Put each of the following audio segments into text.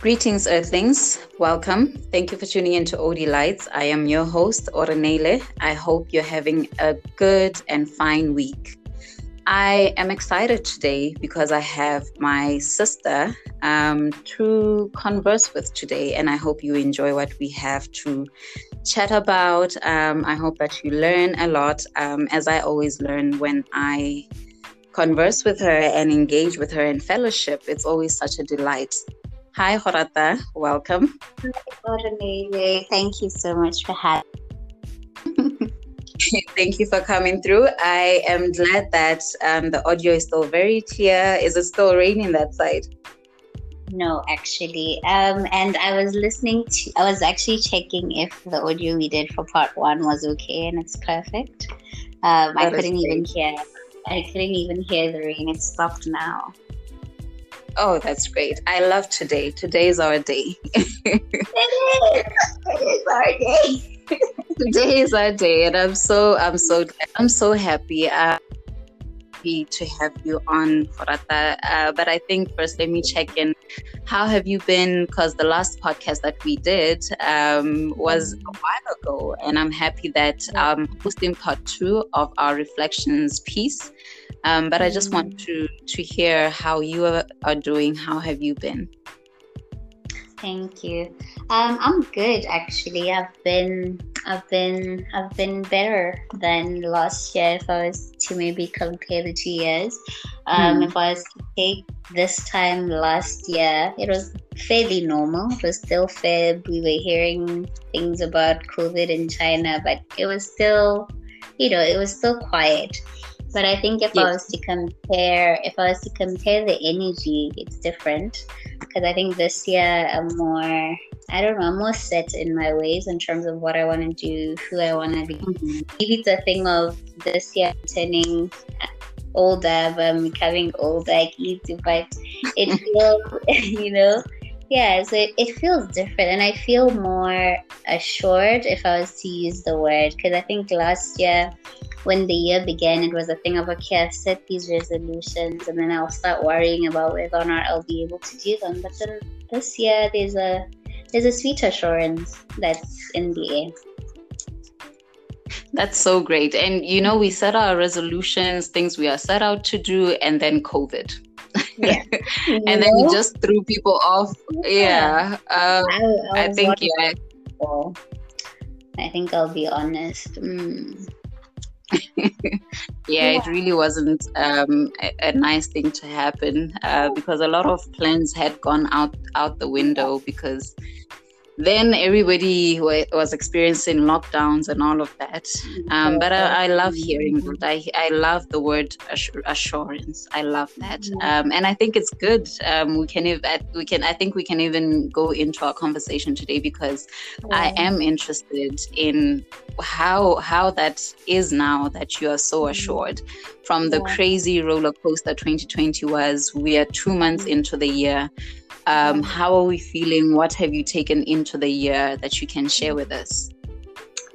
Greetings, Earthlings. Welcome. Thank you for tuning in to OD Lights. I am your host, Orenele. I hope you're having a good and fine week. I am excited today because I have my sister um, to converse with today, and I hope you enjoy what we have to chat about. Um, I hope that you learn a lot, um, as I always learn when I converse with her and engage with her in fellowship. It's always such a delight. Hi, Horata. Welcome. Hi, Thank you so much for having Thank you for coming through. I am glad that um, the audio is still very clear. Is it still raining that side? No, actually. Um, and I was listening to, I was actually checking if the audio we did for part one was okay and it's perfect. Um, I couldn't even hear, I couldn't even hear the rain. It stopped now. Oh, that's great. I love today. Today is our day. it is our day. today is our day, and I'm so I'm so I'm so happy. Uh, happy to have you on, Forata. Uh, but I think first, let me check in. How have you been? Because the last podcast that we did um, was a while ago, and I'm happy that I'm hosting part two of our reflections piece. Um, but I just want mm. to to hear how you are, are doing. How have you been? Thank you. Um, I'm good actually. I've been I've been I've been better than last year if I was to maybe compare the two years. Um, mm. If I was to take this time last year, it was fairly normal. It was still Feb. We were hearing things about COVID in China, but it was still, you know, it was still quiet. But I think if I was to compare, if I was to compare the energy, it's different because I think this year I'm more, I don't know, I'm more set in my ways in terms of what I want to do, who I want to be. Mm-hmm. Maybe it's a thing of this year turning older, but I'm becoming older, like easy, but it feels, you know, yeah, so it, it feels different, and I feel more assured if I was to use the word because I think last year when the year began, it was a thing of okay, I've set these resolutions, and then I'll start worrying about whether or not I'll be able to do them. But then this year, there's a there's a sweet assurance that's in the air. That's so great. And you know, we set our resolutions, things we are set out to do, and then COVID yeah. and then we just threw people off. Yeah. yeah. Um, I, I, I, think, yeah. I think I'll be honest. Mm. Yeah, yeah, it really wasn't um, a, a, nice thing to happen uh, because a lot of plans had gone out out the window because then everybody was experiencing lockdowns and all of that. Um, but I, I, love hearing that. I, I love the word assurance. I love that, um, and I think it's good. Um, we can even we can I think we can even go into our conversation today because I am interested in how how that is now that you are so mm-hmm. assured from the crazy roller coaster 2020 was. We are two months into the year um, how are we feeling? What have you taken into the year that you can share with us?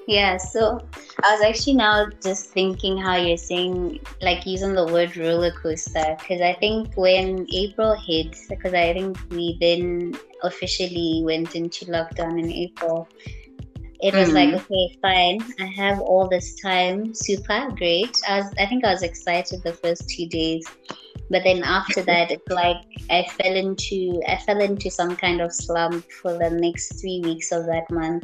Yeah, so I was actually now just thinking how you're saying, like using the word roller coaster, because I think when April hit, because I think we then officially went into lockdown in April, it was mm-hmm. like, okay, fine, I have all this time, super great. I was, I think I was excited the first two days but then after that it's like i fell into i fell into some kind of slump for the next three weeks of that month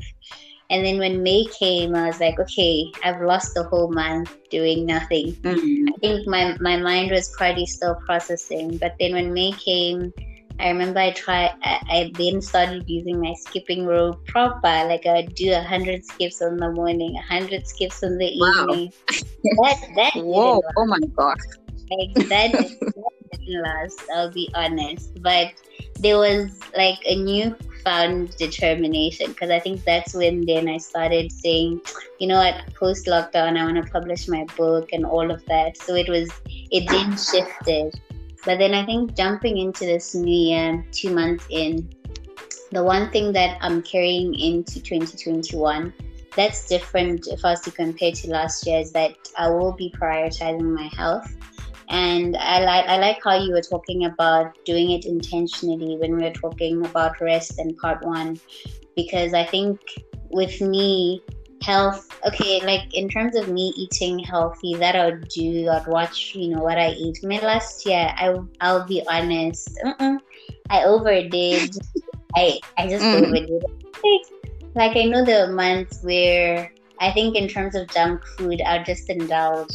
and then when may came i was like okay i've lost the whole month doing nothing mm-hmm. i think my, my mind was probably still processing but then when may came I remember I tried. I, I, then started using my skipping rope proper. Like I would do a hundred skips in the morning, a hundred skips in the wow. evening. that that whoa! Oh my god! Like that, didn't last. I'll be honest, but there was like a new found determination because I think that's when then I started saying, you know what, post lockdown, I want to publish my book and all of that. So it was, it then shifted. But then I think jumping into this new year, two months in, the one thing that I'm carrying into 2021 that's different if I was to compare to last year is that I will be prioritizing my health And I like I like how you were talking about doing it intentionally when we were talking about rest in part one, because I think with me health okay like in terms of me eating healthy that i would do i'd watch you know what i eat. I mean last year i i'll be honest i overdid. I i just mm. overdid. Like i know there are months where i think in terms of junk food i'll just indulge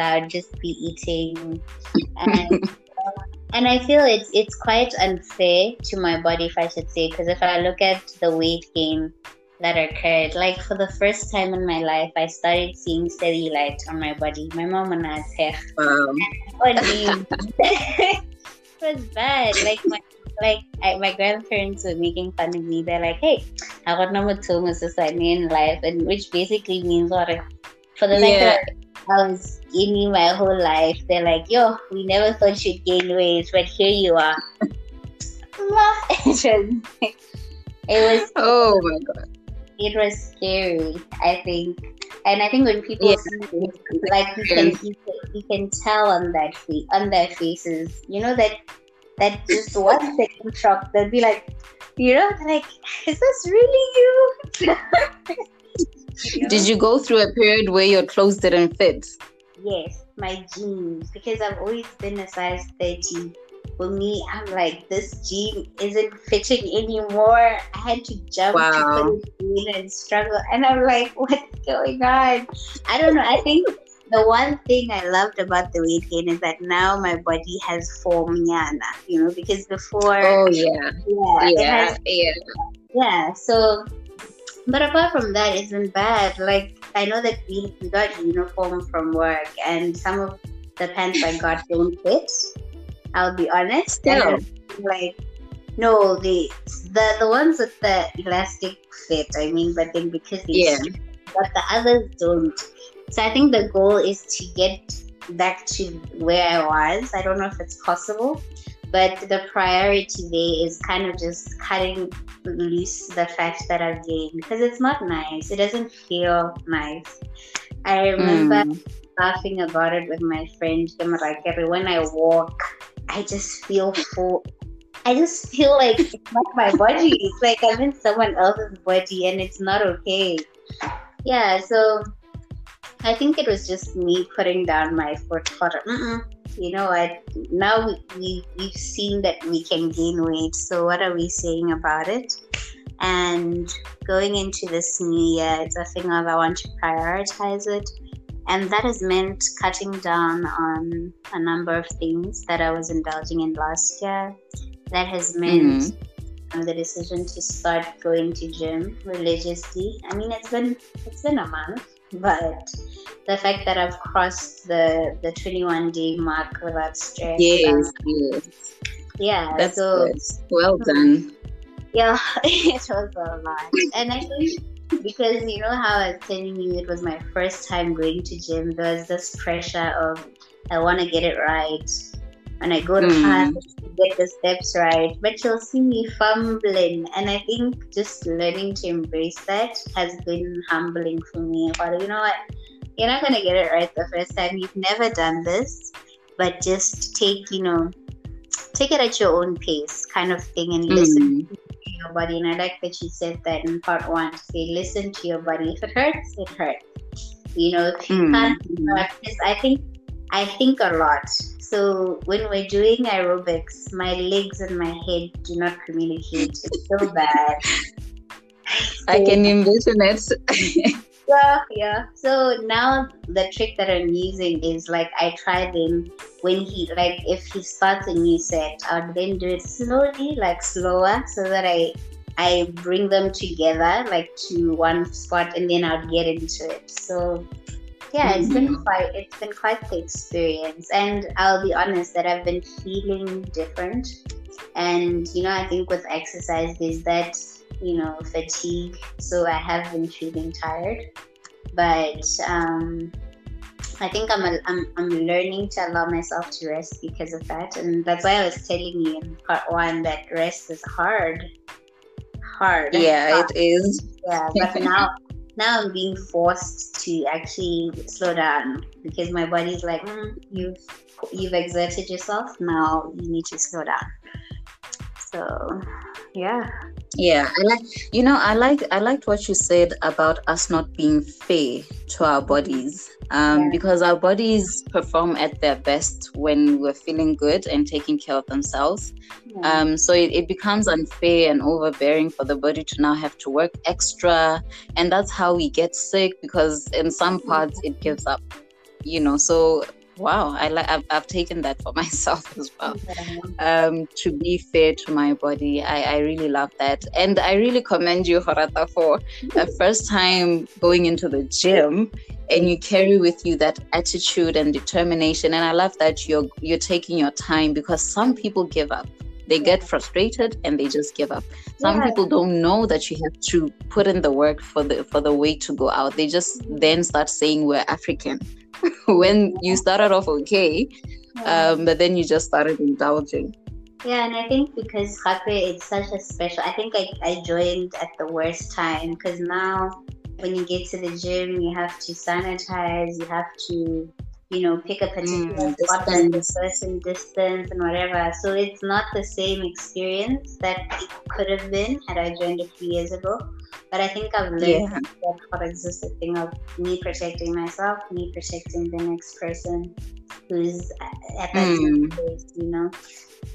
i'll just be eating and and I feel it's it's quite unfair to my body, if I should say, because if I look at the weight gain that occurred. Like for the first time in my life, I started seeing cellulite on my body. My mom and I said, wow. it was bad. Like my like I, my grandparents were making fun of me. They're like, "Hey, I got number two society in life," and which basically means what? For the yeah. that I was skinny my whole life, they're like, "Yo, we never thought you'd gain weight, but here you are." it was. It was. Oh my god it was scary, I think. And I think when people yeah. see it, like you can, you can, you can tell on that face, on their faces, you know that that just one second shock. They'll be like, you know, like, is this really you? you know? Did you go through a period where your clothes didn't fit? Yes, my jeans, because I've always been a size 30 for me, I'm like, this jean isn't fitting anymore. I had to jump wow. to put it and struggle. And I'm like, what's going on? I don't know. I think the one thing I loved about the weight gain is that now my body has form yana, you know, because before. Oh, yeah. Yeah. Yeah. Has, yeah. yeah. So, but apart from that, it's been bad. Like, I know that we, we got uniform from work, and some of the pants I got don't fit. I'll be honest. Yeah. Like, no, the the the ones with the elastic fit. I mean, but then because they yeah, but the others don't. So I think the goal is to get back to where I was. I don't know if it's possible, but the priority there is kind of just cutting loose the fact that I've gained because it's not nice. It doesn't feel nice. I remember mm. laughing about it with my friend when I walk I just feel full. I just feel like it's not my body. It's like I'm in someone else's body and it's not okay. Yeah, so I think it was just me putting down my foot for you know what now we, we, we've seen that we can gain weight so what are we saying about it and going into this new year it's a thing of i want to prioritize it and that has meant cutting down on a number of things that I was indulging in last year. That has meant mm-hmm. the decision to start going to gym religiously. I mean, it's been it's been a month, but the fact that I've crossed the the 21 day mark without stress. Yes, um, yes. Yeah, that's so, good. Well done. Yeah, it was a lot, and I think because you know how I was telling you it was my first time going to gym. There was this pressure of I want to get it right. When I go to mm. class, get the steps right. But you'll see me fumbling, and I think just learning to embrace that has been humbling for me. But you know what? You're not gonna get it right the first time. You've never done this, but just take you know, take it at your own pace, kind of thing, and listen mm your body. And I like that you said that in part one to say, listen to your body. If it hurts, it hurts. You know, if you mm. can't, I think I think a lot. So when we're doing aerobics, my legs and my head do not communicate. It's so bad. I can envision it. yeah, yeah. So now the trick that I'm using is like I try them when he like if he starts a new set, I'll then do it slowly, like slower, so that I I bring them together like to one spot and then I'll get into it. So yeah, it's been quite it's been quite the experience. And I'll be honest that I've been feeling different. And you know, I think with exercise there's that you know, fatigue. So I have been feeling tired. But um, I think I'm, a, I'm I'm learning to allow myself to rest because of that, and that's why I was telling you in part one that rest is hard, hard. Yeah, hard. it is. Yeah, but now now I'm being forced to actually slow down because my body's like, mm, you've you've exerted yourself. Now you need to slow down. So, yeah. Yeah, I like you know I like I liked what you said about us not being fair to our bodies um, yeah. because our bodies perform at their best when we're feeling good and taking care of themselves. Yeah. Um, so it, it becomes unfair and overbearing for the body to now have to work extra, and that's how we get sick because in some parts it gives up. You know, so wow i like I've, I've taken that for myself as well. Um to be fair to my body i i really love that. And i really commend you horata for the first time going into the gym and you carry with you that attitude and determination. And i love that you're you're taking your time because some people give up. They get frustrated and they just give up. Some yeah. people don't know that you have to put in the work for the for the weight to go out. They just then start saying we're african when you started off okay, um, but then you just started indulging. Yeah, and I think because Hape it's such a special. I think I, I joined at the worst time because now when you get to the gym, you have to sanitize, you have to you know, pick a particular mm, spot and a certain distance and whatever. So it's not the same experience that it could have been had I joined a few years ago. But I think I've learned yeah. that what exists a thing of me protecting myself, me protecting the next person who's at that mm. place, you know.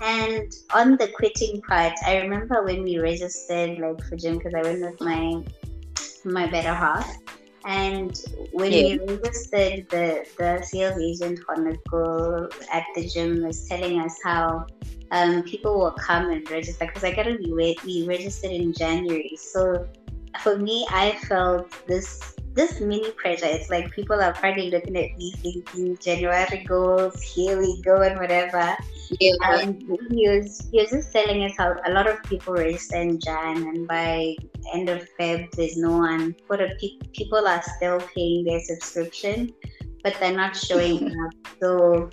And on the quitting part, I remember when we registered like for gym because I went with my my better half and when yeah. we registered, the, the sales agent on the Honeko at the gym was telling us how um, people will come and register because I got to be we registered in January. So for me, I felt this this mini pressure. It's like people are probably looking at me thinking January goals, here we go, and whatever. Yeah. And he was he was just telling us how a lot of people register in Jan, and by end of Feb, there's no one. But people are still paying their subscription, but they're not showing up. So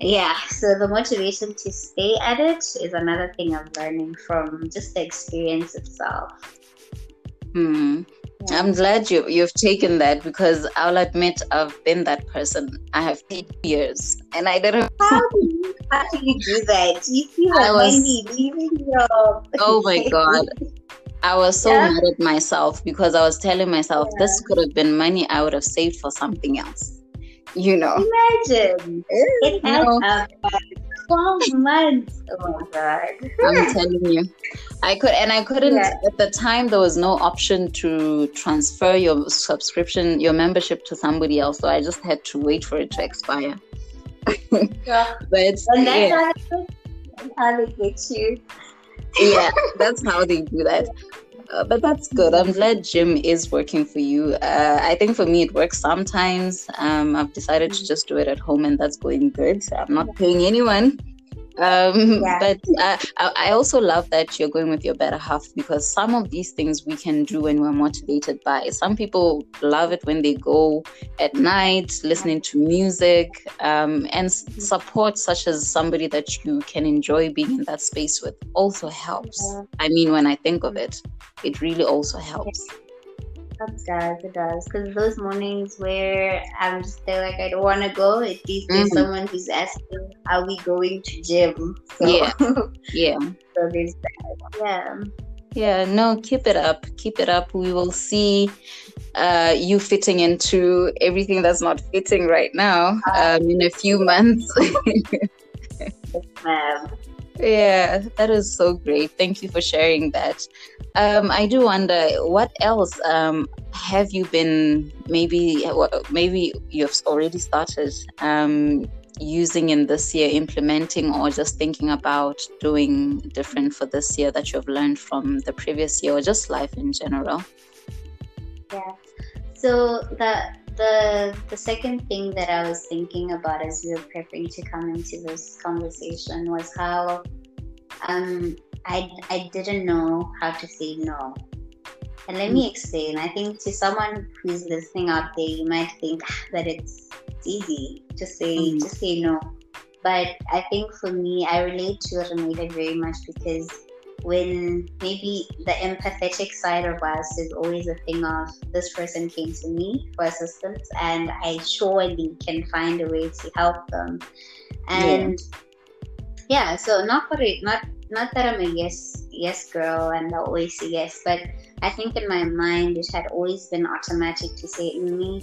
yeah so the motivation to stay at it is another thing i'm learning from just the experience itself hmm I'm glad you you've taken that because I'll admit I've been that person. I have eight years and I didn't. How do you, how do, you do that? You feel I was, leaving your. Oh my god. I was so yeah. mad at myself because I was telling myself yeah. this could have been money I would have saved for something else. You know. Imagine. It. 12 months. Oh my god. I'm telling you. I could and I couldn't yeah. at the time there was no option to transfer your subscription, your membership to somebody else. So I just had to wait for it to expire. yeah. but and that's yeah. how they get you. yeah, that's how they do that. Uh, but that's good. I'm glad gym is working for you. Uh, I think for me it works sometimes. Um, I've decided to just do it at home, and that's going good. So I'm not paying anyone. Um, yeah. But uh, I also love that you're going with your better half because some of these things we can do when we're motivated by. Some people love it when they go at night listening to music um, and support, such as somebody that you can enjoy being in that space with, also helps. I mean, when I think of it, it really also helps. It does, it does. Because those mornings where I'm just there, like I don't want to go, at least mm-hmm. someone who's asking, "Are we going to gym?" So, yeah, yeah. So there's that. Yeah. Yeah, no, keep it up. Keep it up. We will see uh, you fitting into everything that's not fitting right now um, in a few months. Yeah, that is so great. Thank you for sharing that. Um, I do wonder what else um, have you been maybe maybe you've already started um, using in this year, implementing or just thinking about doing different for this year that you've learned from the previous year or just life in general. Yeah. So the the the second thing that I was thinking about as we were preparing to come into this conversation was how um, I I didn't know how to say no. And let me hmm. explain. I think to someone who's listening out there, you might think that it's, it's easy to say mm. to say no. But I think for me, I relate to it and very much because when maybe the empathetic side of us is always a thing of this person came to me for assistance and I surely can find a way to help them. And yeah, yeah so not for it, not not that I'm a yes yes girl and I always say yes, but I think in my mind it had always been automatic to say me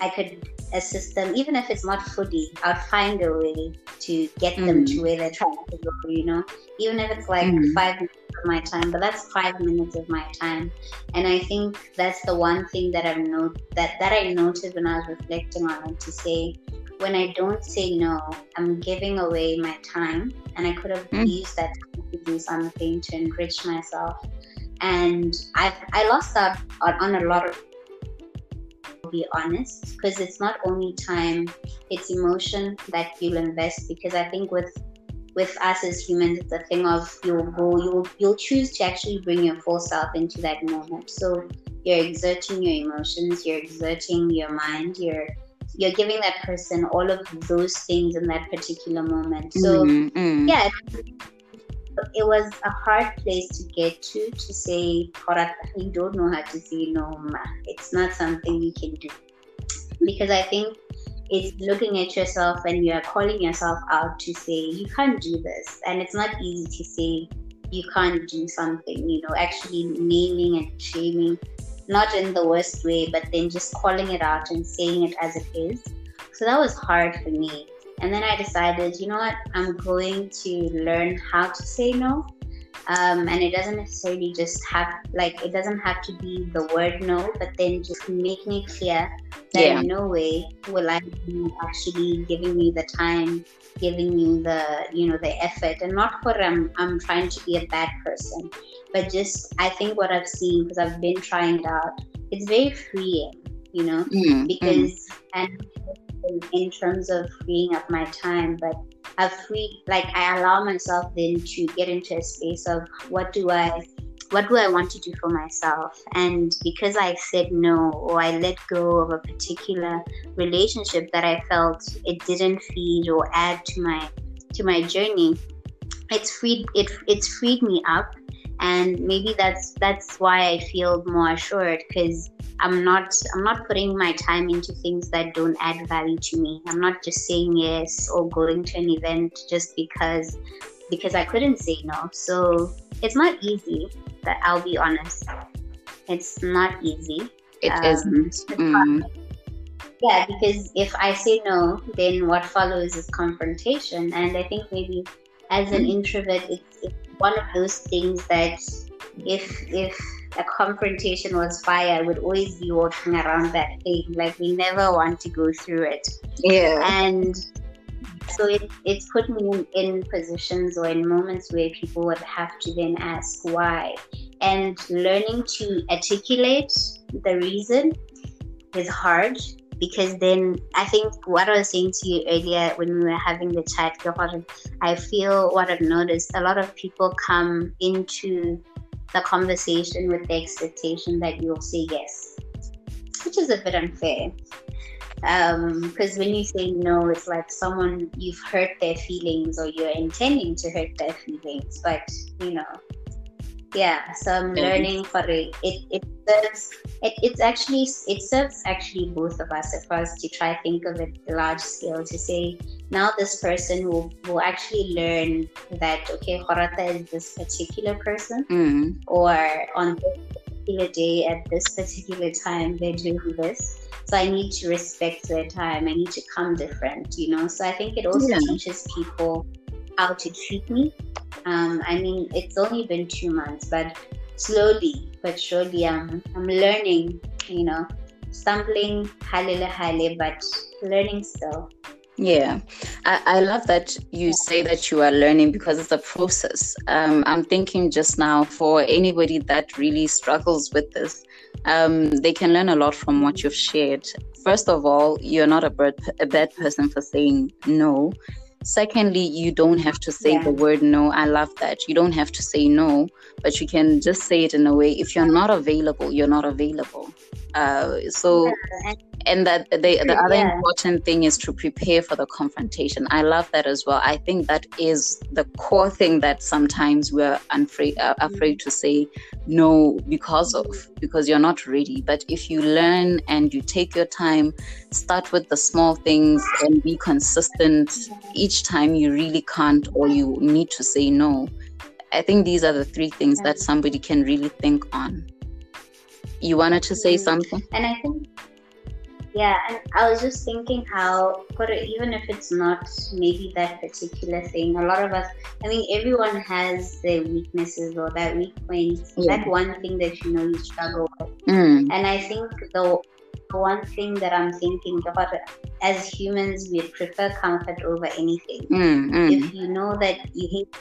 I could assist them, even if it's not fully, I'll find a way to get mm. them to mm. where they're trying to go, you know, even if it's like mm. five minutes of my time, but that's five minutes of my time. And I think that's the one thing that I've not that, that I noticed when I was reflecting on it to say, when I don't say no, I'm giving away my time and I could have mm. used that to do something to enrich myself. And I I lost out on, on a lot of be honest because it's not only time it's emotion that you'll invest because i think with with us as humans it's a thing of you'll go you'll you'll choose to actually bring your full self into that moment so you're exerting your emotions you're exerting your mind you're you're giving that person all of those things in that particular moment so mm-hmm. yeah it was a hard place to get to to say you don't know how to say no ma. it's not something you can do because i think it's looking at yourself and you're calling yourself out to say you can't do this and it's not easy to say you can't do something you know actually naming and shaming not in the worst way but then just calling it out and saying it as it is. So that was hard for me. And then I decided, you know what, I'm going to learn how to say no. Um, and it doesn't necessarily just have like it doesn't have to be the word no, but then just making it clear that yeah. in no way will I be actually giving you the time, giving you the you know the effort, and not for I'm I'm trying to be a bad person, but just I think what I've seen because I've been trying it out, it's very freeing, you know, mm, because mm. and in, in terms of freeing up my time, but I've free like I allow myself then to get into a space of what do I what do I want to do for myself? And because I said no or I let go of a particular relationship that I felt it didn't feed or add to my to my journey, it's freed it it's freed me up and maybe that's that's why I feel more assured because I'm not I'm not putting my time into things that don't add value to me. I'm not just saying yes or going to an event just because because I couldn't say no. So it's not easy, but I'll be honest. It's not easy. It um, isn't. Mm. Yeah, because if I say no, then what follows is confrontation. And I think maybe as an introvert, it's, it's one of those things that if if a confrontation was fire, I would always be walking around that thing. Like we never want to go through it. Yeah. And so it, it's put me in, in positions or in moments where people would have to then ask why. And learning to articulate the reason is hard because then I think what I was saying to you earlier when we were having the chat, I feel what I've noticed a lot of people come into the conversation with the expectation that you'll say yes, which is a bit unfair. Because um, when you say no, it's like someone you've hurt their feelings or you're intending to hurt their feelings, but you know, yeah so i'm learning for it. It, it serves it, it's actually it serves actually both of us. At first to try think of it large scale to say now this person will will actually learn that okay Horata is this particular person mm. or on this particular day at this particular time they're doing this. So i need to respect their time. I need to come different you know? So i think it also yeah. teaches people how to treat me um, I mean, it's only been two months, but slowly but surely, um, I'm learning. You know, stumbling, hale, but learning still. Yeah, I, I love that you say that you are learning because it's a process. Um, I'm thinking just now for anybody that really struggles with this, um, they can learn a lot from what you've shared. First of all, you're not a, bird, a bad person for saying no. Secondly, you don't have to say yeah. the word no. I love that. You don't have to say no, but you can just say it in a way if you're not available, you're not available. Uh, so, and that the, the other yeah. important thing is to prepare for the confrontation. I love that as well. I think that is the core thing that sometimes we're afraid uh, afraid to say no because of because you're not ready. But if you learn and you take your time start with the small things and be consistent each time you really can't or you need to say no. I think these are the three things that somebody can really think on you wanted to say mm. something and i think yeah and i was just thinking how for even if it's not maybe that particular thing a lot of us i mean everyone has their weaknesses or that weak point yeah. that one thing that you know you struggle with mm. and i think the one thing that i'm thinking about as humans we prefer comfort over anything mm, mm. if you know that you hate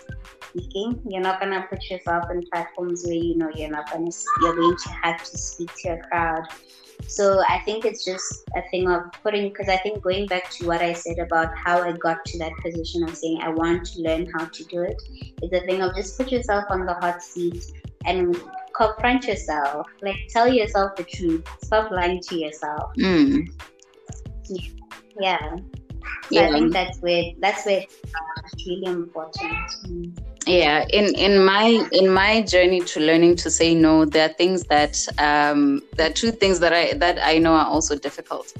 speaking you're not going to put yourself in platforms where you know you're not to you're going to have to speak to a crowd so I think it's just a thing of putting, because I think going back to what I said about how I got to that position of saying I want to learn how to do it, it's a thing of just put yourself on the hot seat and confront yourself. Like tell yourself the truth. Stop lying to yourself. Mm. Yeah. So yeah. I think that's where that's where it's really important. Mm yeah in in my in my journey to learning to say no there are things that um there are two things that i that i know are also difficult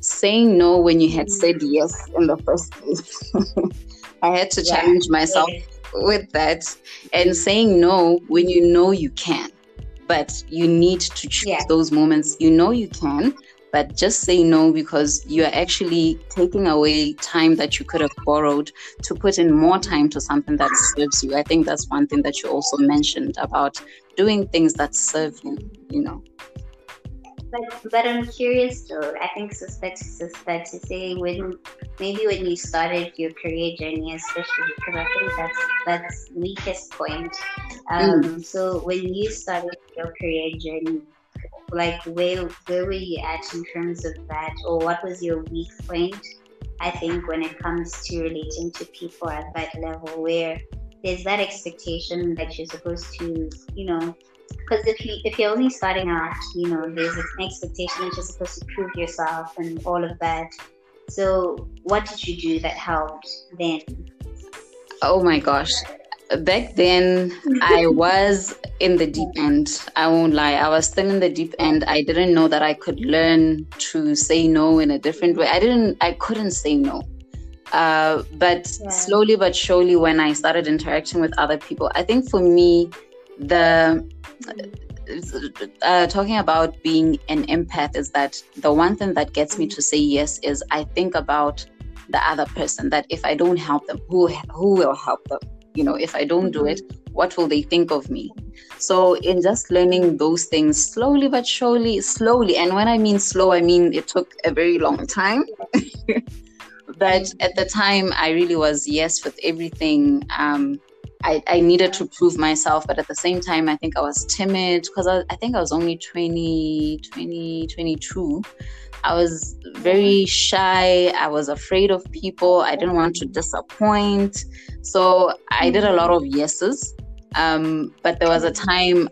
saying no when you had said yes in the first place i had to yeah. challenge myself yeah. With that and saying no when you know you can but you need to choose yeah. those moments you know you can but just say no because you're actually taking away time that you could have borrowed to put in more time to something that serves you. I think that's one thing that you also mentioned about doing things that serve you, you know. But, but I'm curious though. I think suspect suspect to say when maybe when you started your career journey, especially because I think that's that's weakest point. Um, mm. So when you started your career journey, like where where were you at in terms of that or what was your weak point i think when it comes to relating to people at that level where there's that expectation that you're supposed to you know because if you if you're only starting out you know there's an expectation that you're supposed to prove yourself and all of that so what did you do that helped then oh my gosh back then I was in the deep end. I won't lie. I was still in the deep end. I didn't know that I could learn to say no in a different way. I didn't I couldn't say no. Uh, but yeah. slowly but surely when I started interacting with other people, I think for me the uh, talking about being an empath is that the one thing that gets me to say yes is I think about the other person that if I don't help them, who who will help them? you know if i don't do it what will they think of me? So in just learning those things slowly but surely slowly and when i mean slow i mean it took a very long time. But at the time i really was yes with everything. Um, I, I needed to prove myself but at the same time i think i was timid because I, I think i was only 20 20 22 I was very shy. I was afraid of people. I didn't want to disappoint. So I did a lot of yeses. Um, but there was a time,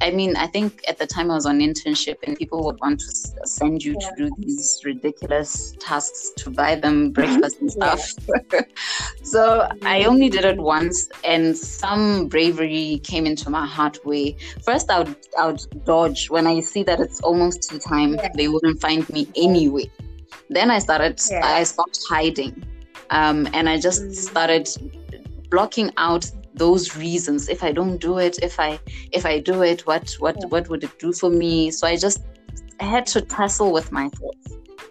I, mean, I think at the time I was on internship and people would want to send you to do these ridiculous tasks to buy them breakfast and stuff. so I only did it once and some bravery came into my heart where first I would, I would dodge when I see that it's almost tea time, yeah. they wouldn't find me anyway. Then I started, yeah. I stopped hiding. Um, and I just mm. started blocking out those reasons. If i don't do it if i if i do it what what what would it do for me? So i just had to tussle with myself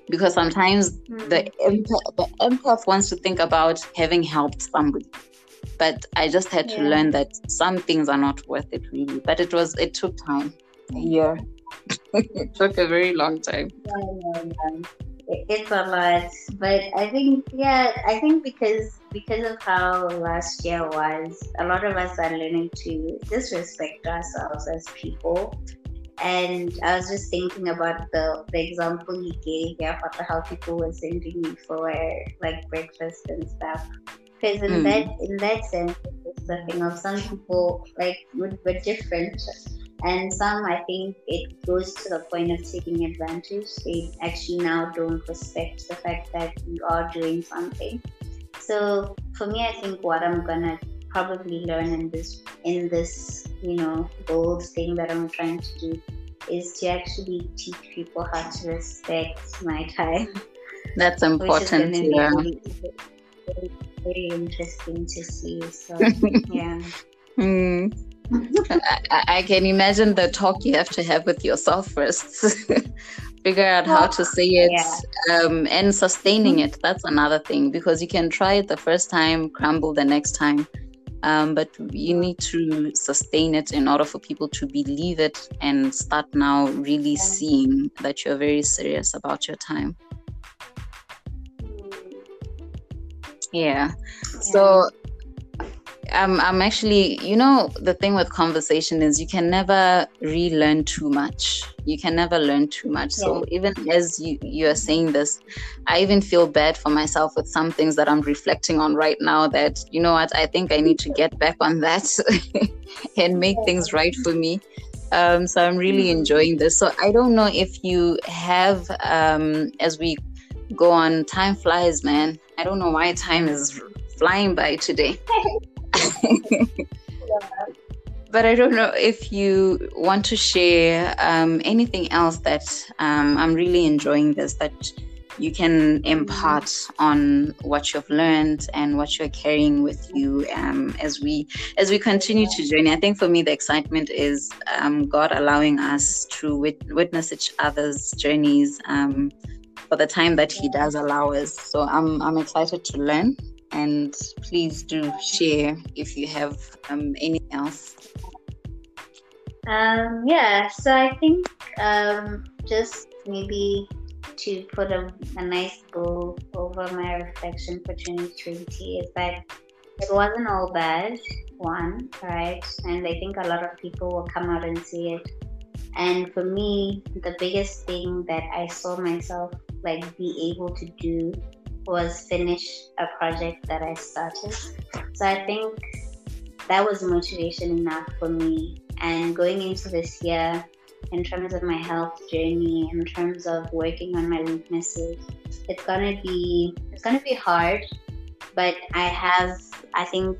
because sometimes mm-hmm. the empath, the empath wants to think about having helped somebody. But i just had yeah. to learn that some things are not worth it really. But it was it took time. A year it took a very long time. Yeah, it's a lot. But i think yeah i think because because of how last year was a lot of us are learning to disrespect ourselves as people. And i was just thinking about the the example you gave yeah about how people were sending me for like breakfast and stuff. Because in mm. that in that sense it's the thing of some people like we're different And some, I think, it goes to the point of taking advantage. They actually now don't respect the fact that you are doing something. So for me, I think what I'm gonna probably learn in this in this you know bold thing that I'm trying to do is to actually teach people how to respect my time. That's important. yeah. Really, very, very interesting to see. So yeah. Mm. I, I, can imagine the talk you have to have with yourself first. Figure out how to say it yeah. um, and sustaining it. That's another thing because you can try it the first time, crumble the next time. Um, but you need to sustain it in order for people to believe it and start now really yeah. seeing that you're very serious about your time. Yeah. yeah. So I'm, I'm actually, you know, the thing with conversation is you can never relearn too much. You can never learn too much. Yeah. So even as you, you are saying this, I even feel bad for myself with some things that I'm reflecting on right now that, you know what, I think I need to get back on that and make things right for me. Um, so I'm really mm-hmm. enjoying this. So I don't know if you have, um, as we go on, time flies, man. I don't know why time is flying by today. but I don't know if you want to share um, anything else that um, I'm really enjoying this that you can impart on what you've learned and what you're carrying with you um, as we as we continue to journey. I think for me the excitement is um, God allowing us to wit- witness each other's journeys um, for the time that He does allow us. So I'm I'm excited to learn and please do share if you have um, anything else. Um, yeah, so I think um, just maybe to put a, a nice bow over my reflection for 2020 is that it wasn't all bad, one, right? And I think a lot of people will come out and see it. And for me, the biggest thing that I saw myself like be able to do was finish a project that I started. So I think that was motivation enough for me. And going into this year, in terms of my health journey, in terms of working on my weaknesses, it's gonna be it's gonna be hard. But I have, I think,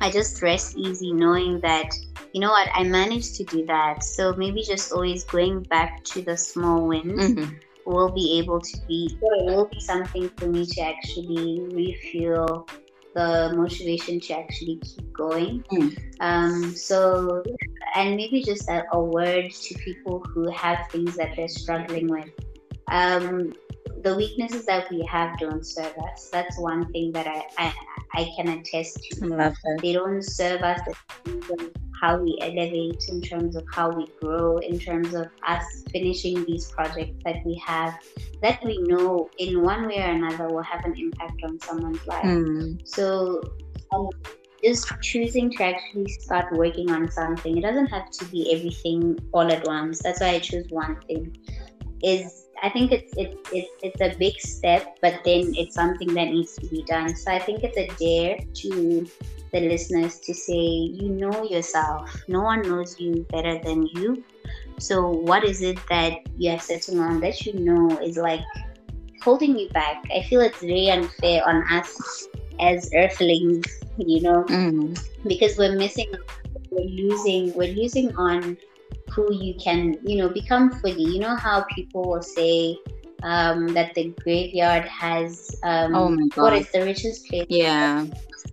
I just rest easy knowing that you know what I managed to do that. So maybe just always going back to the small wins. Mm-hmm will be able to be it will be something for me to actually refuel the motivation to actually keep going. Mm. Um, so, and maybe just a, a, word to people who have things that they're struggling with. Um, the weaknesses that we have don't serve us. That's one thing that I, I, I can attest to. Love that. They don't serve us how we elevate, in terms of how we grow, in terms of us finishing these projects that we have, that we know in one way or another will have an impact on someone's life. Mm. So, um, just choosing to actually start working on something, it doesn't have to be everything all at once. That's why I choose one thing. Is I think it's it's it's it's a big step, but then it's something that needs to be done. So I think it's a dare to the listeners to say, you know yourself. No one knows you better than you. So, what is it that you're sitting on that you know is like holding you back? I feel it's very unfair on us as earthlings, you know, mm. because we're missing, we're losing, we're losing on who you can, you know, become fully. You know how people will say, um, that the graveyard has um, oh my God. what is the richest place yeah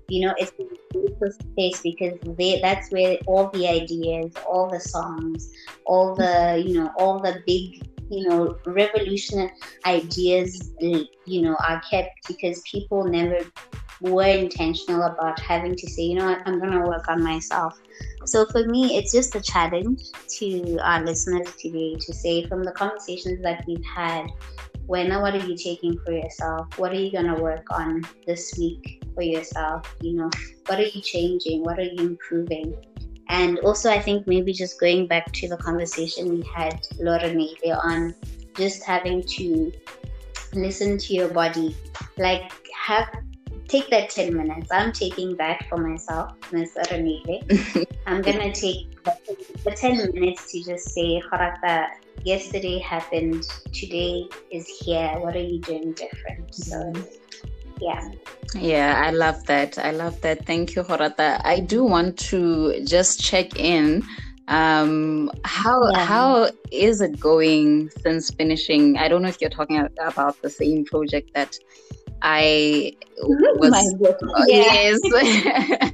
you know it's the beautiful place because they that's where all the ideas all the songs all the you know all the big you know revolutionary ideas you know are kept because people never were intentional about having to say you know i'm going to work on myself. So for me it's just a challenge to our listeners today to say from the conversations that we've had when what are you taking for yourself? What are you going to work on this week for yourself? You know what are you changing? What are you improving? And also i think maybe just going back to the conversation we had laura earlier on just having to listen to your body. Like have take that 10 minutes. I'm taking that for myself, Ms. I'm going to take the 10 minutes to just say, Harata, yesterday happened, today is here. What are you doing different? So, yeah. Yeah, I love that. I love that. Thank you, Horata. I do want to just check in um how yeah. how is it going since finishing i don't know if you're talking about the same project that i was yes.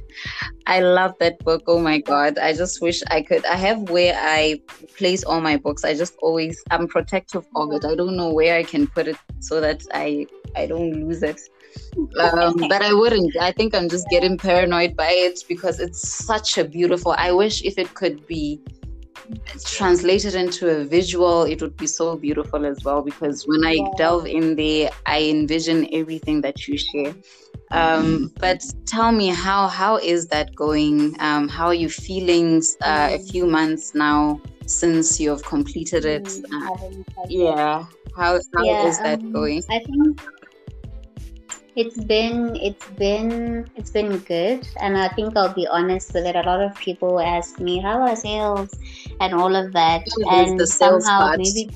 I love that book. Oh my god. I just wish i could. I have where i place all my books. I just always i'm protective of it i don't know where i can put it so that i i don't lose it. Um, but I wouldn't. I think I'm just getting paranoid by it because it's such a beautiful. I wish if it could be translated into a visual, it would be so beautiful as well. Because when I delve in there, I envision everything that you share. Um, but tell me how how is that going? Um, how are you feeling? Uh, a few months now since you have completed it. Uh, yeah. How how yeah, is that um, going? I think it's been it's been it's been good. And i think i'll be honest with it. A lot of people ask me how are sales? and all of that. And somehow part. maybe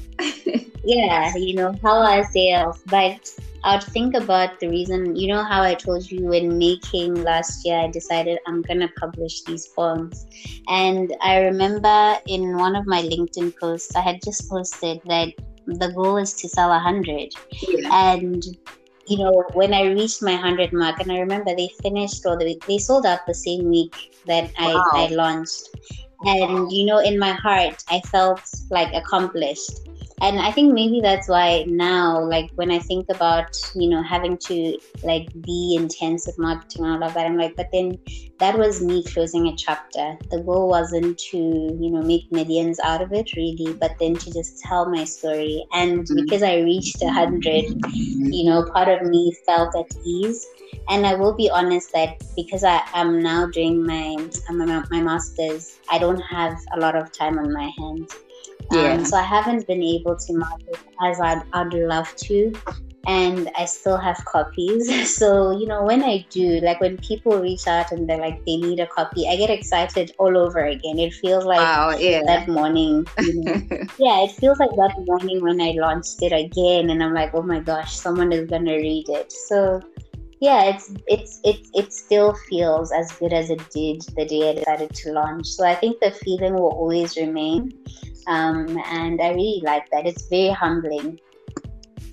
yeah you know how are sales? But i would think about the reason. You know how i told you when making last year i decided i'm gonna publish these poems and i remember in one of my linkedin posts i had just posted that the goal is to sell a hundred. Yeah. and you know, when I reached my 100 mark, and I remember they finished or they, they sold out the same week that I, wow. I launched. And, you know, in my heart, I felt like accomplished and i think maybe that's why now like when i think about you know having to like be intense with marketing and all of that i'm like but then that was me closing a chapter the goal wasn't to you know make millions out of it really but then to just tell my story and mm-hmm. because i reached a hundred you know part of me felt at ease and I will be honest that because I am now doing my my, my master's, I don't have a lot of time on my hands. Yeah. Um, so I haven't been able to market as I'd, I'd love to. And I still have copies. So, you know, when I do, like when people reach out and they're like, they need a copy, I get excited all over again. It feels like wow, yeah. that morning. You know? yeah, it feels like that morning when I launched it again. And I'm like, oh my gosh, someone is going to read it. So, yeah, it's it's it it still feels as good as it did the day I decided to launch. So I think the feeling will always remain. Um, and I really like that. It's very humbling.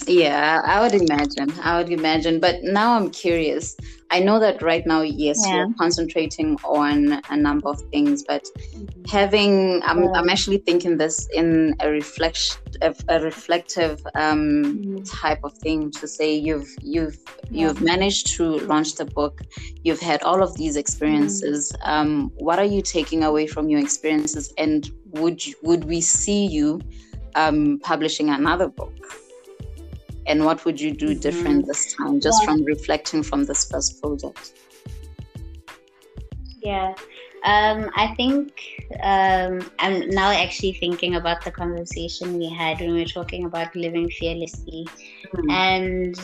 Yeah, I would imagine. I would imagine. But now I'm curious. I know that right now, yes, yeah. you're concentrating on a number of things, but mm-hmm. having, I'm, yeah. I'm actually thinking this in a reflection, a, a reflective um, mm-hmm. type of thing to say you've, you've, yeah. you've managed to launch the book. You've had all of these experiences. Mm-hmm. Um, what are you taking away from your experiences, and would would we see you um, publishing another book? And what would you do different mm-hmm. this time just yeah. from reflecting from this first project yeah um, I think um, I'm now actually thinking about the conversation we had when we were talking about living fearlessly. Mm-hmm. And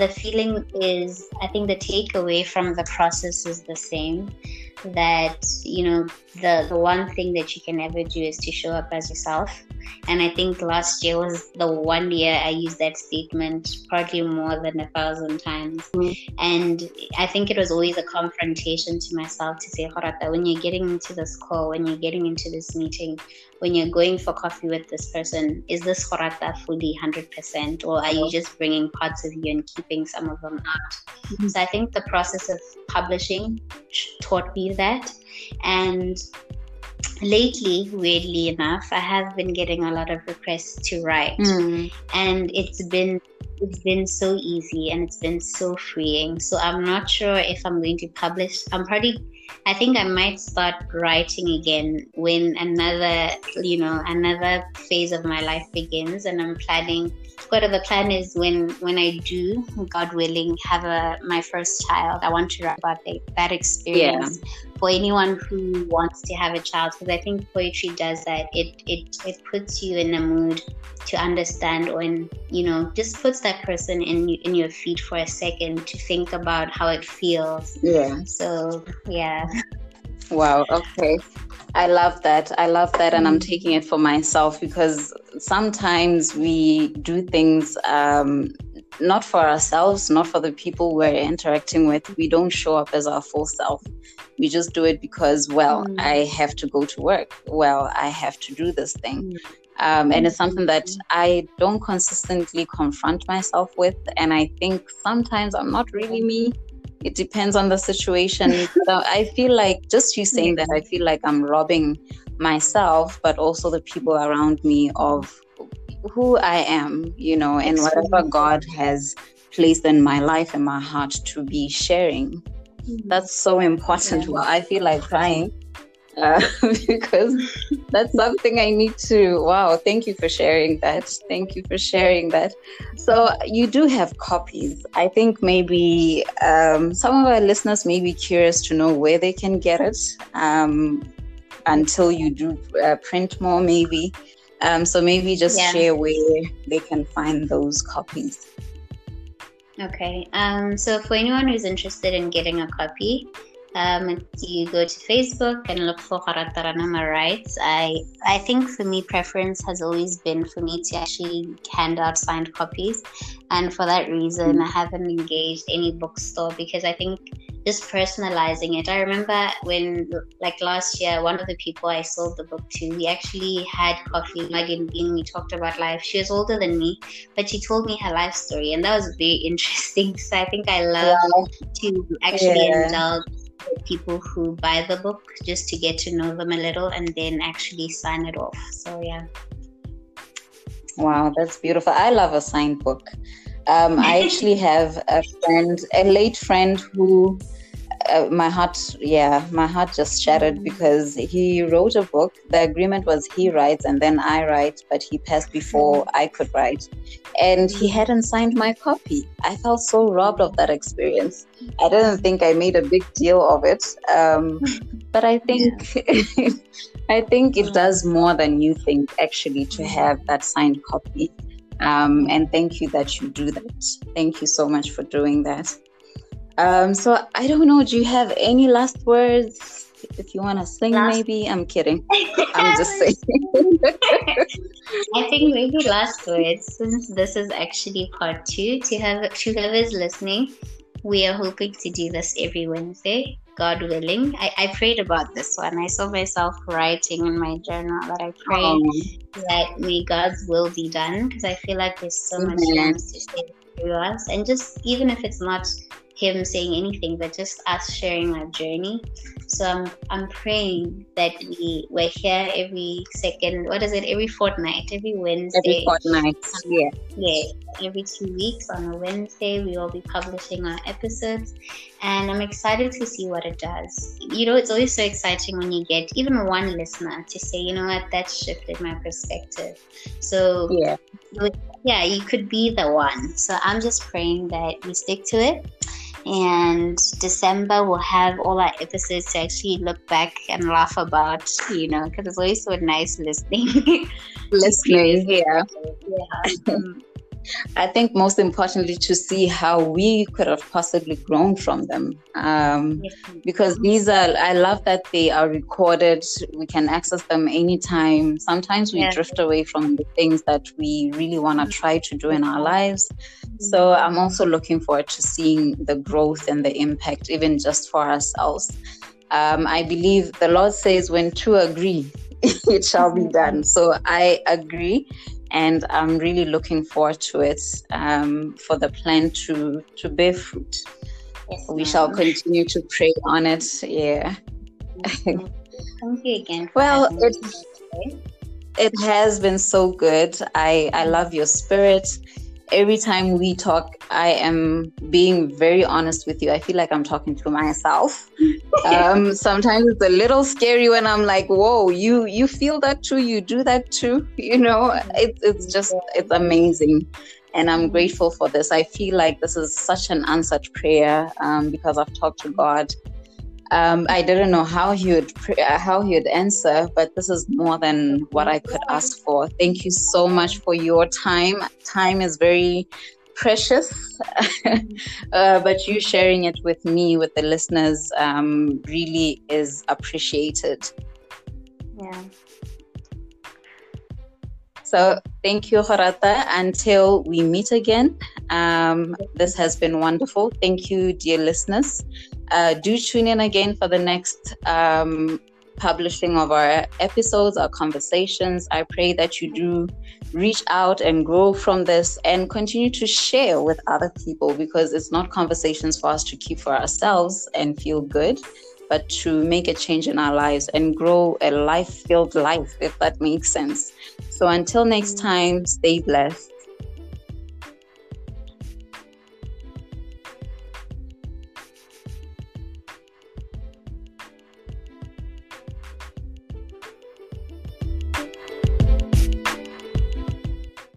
the feeling is, I think the takeaway from the process is the same that, you know, the, the one thing that you can never do is to show up as yourself. And I think last year was the one year I used that statement probably more than a thousand times. Mm-hmm. And I think it was always a confrontation to myself to say, Horata, when you're getting into this call, when you're getting into this meeting, when you're going for coffee with this person, is this Horata fully 100%? Or are you just bringing parts of you and keeping some of them out? Mm-hmm. So I think the process of publishing taught me that. And lately, weirdly enough, I have been getting a lot of requests to write, mm. and it's been it's been so easy and it's been so freeing. So I'm not sure if I'm going to publish. I'm probably I think I might start writing again when another, you know, another phase of my life begins, and I'm planning. Part of the plan is when when I do, God willing, have a my first child. I want to write about that, that experience yeah. For anyone who wants to have a child, because I think poetry does that. It it it puts you in a mood to understand, or in you know, just puts that person in in your feet for a second to think about how it feels. Yeah. So yeah. Wow. Okay. I love that. I love that. And I'm taking it for myself because sometimes we do things um, not for ourselves, not for the people we're interacting with. We don't show up as our full self. We just do it because, well, mm. I have to go to work. Well, I have to do this thing. Mm. Um, and it's something that mm. I don't consistently confront myself with. And I think sometimes I'm not really me it depends on the situation. so I feel like just you saying that, I feel like I'm robbing myself, but also the people around me of who I am, you know, and whatever God has placed in my life and my heart to be sharing. That's so important. Well, I feel like crying uh, because that's something I need to. Wow, thank you for sharing that. Thank you for sharing that. So, you do have copies. I think maybe um, some of our listeners may be curious to know where they can get it um, until you do uh, print more, maybe. Um, so, maybe just yeah. share where they can find those copies. Okay. Um, so, for anyone who's interested in getting a copy, um, you go to Facebook and look for Harataranama Rights. I I think for me, preference has always been for me to actually hand out signed copies, and for that reason, I haven't engaged any bookstore because I think just personalizing it. I remember when, like last year, one of the people I sold the book to, we actually had coffee, Megan Bean. We talked about life. She was older than me, but she told me her life story, and that was very interesting. So I think I love yeah. to actually yeah. indulge people who buy the book just to get to know them a little and then actually sign it off. So yeah. Wow, that's beautiful. I love a signed book. Um, I actually have a friend, a late friend who uh, my heart, yeah, my heart just shattered because he wrote a book. The agreement was he writes and then I write, but he passed before I could write. And he hadn't signed my copy. I felt so robbed of that experience. I didn't think I made a big deal of it. Um, but I think yeah. I think it does more than you think actually to have that signed copy. Um, and thank you that you do that. Thank you so much for doing that. Um, so I don't know. Do you have any last words? If you want to sing, last... maybe. I'm kidding. I'm just saying. I think maybe last words, since this is actually part two. To have to whoever's listening, we are hoping to do this every Wednesday. God willing. I, I prayed about this one. I saw myself writing in my journal that I pray um, that may God's will be done because I feel like there's so much to say to us. And just even if it's not him saying anything, but just us sharing our journey. So I'm I'm praying that we we're here every second. What is it? Every fortnight, every Wednesday. Every fortnight. Yeah. Yeah. Every two weeks on a Wednesday, we will be publishing our episodes, and I'm excited to see what it does. You know, it's always so exciting when you get even one listener to say, you know what, that shifted my perspective. So yeah. Yeah, you could be the one. So I'm just praying that we stick to it and December we'll have all our episodes to actually look back and laugh about, you know, because it's always so nice listening. listening, yeah. yeah. Mm. I think most importantly to see how we could have possibly grown from them. Um, because these are, I love that they are recorded. We can access them anytime. Sometimes we drift away from the things that we really want to try to do in our lives. So I'm also looking forward to seeing the growth and the impact, even just for ourselves. Um, I believe the Lord says, when two agree, it shall be done. So I agree and I'm really looking forward to it um, for the plan to to bear fruit. Yes, we shall continue to pray on it. Yeah. Thank you again. well, it, it has been so good. I I love your spirit. Every time we talk, I am being very honest with you. I feel like I'm talking to myself. um, sometimes it's a little scary when I'm like, "Whoa, you you feel that too? You do that too?" You know, it's it's just it's amazing, and I'm grateful for this. I feel like this is such an answered prayer um, because I've talked to God um, I didn't know how he would uh, how he would answer, but this is more than what I could ask for. Thank you so much for your time. Time is very precious, uh, but you sharing it with me, with the listeners, um, really is appreciated. Yeah. So thank you, Horata. Until we meet again, um, this has been wonderful. Thank you, dear listeners. Uh, do tune in again for the next um, publishing of our episodes, our conversations. I pray that you do reach out and grow from this and continue to share with other people because it's not conversations for us to keep for ourselves and feel good, but to make a change in our lives and grow a life filled life, if that makes sense. So until next time, stay blessed.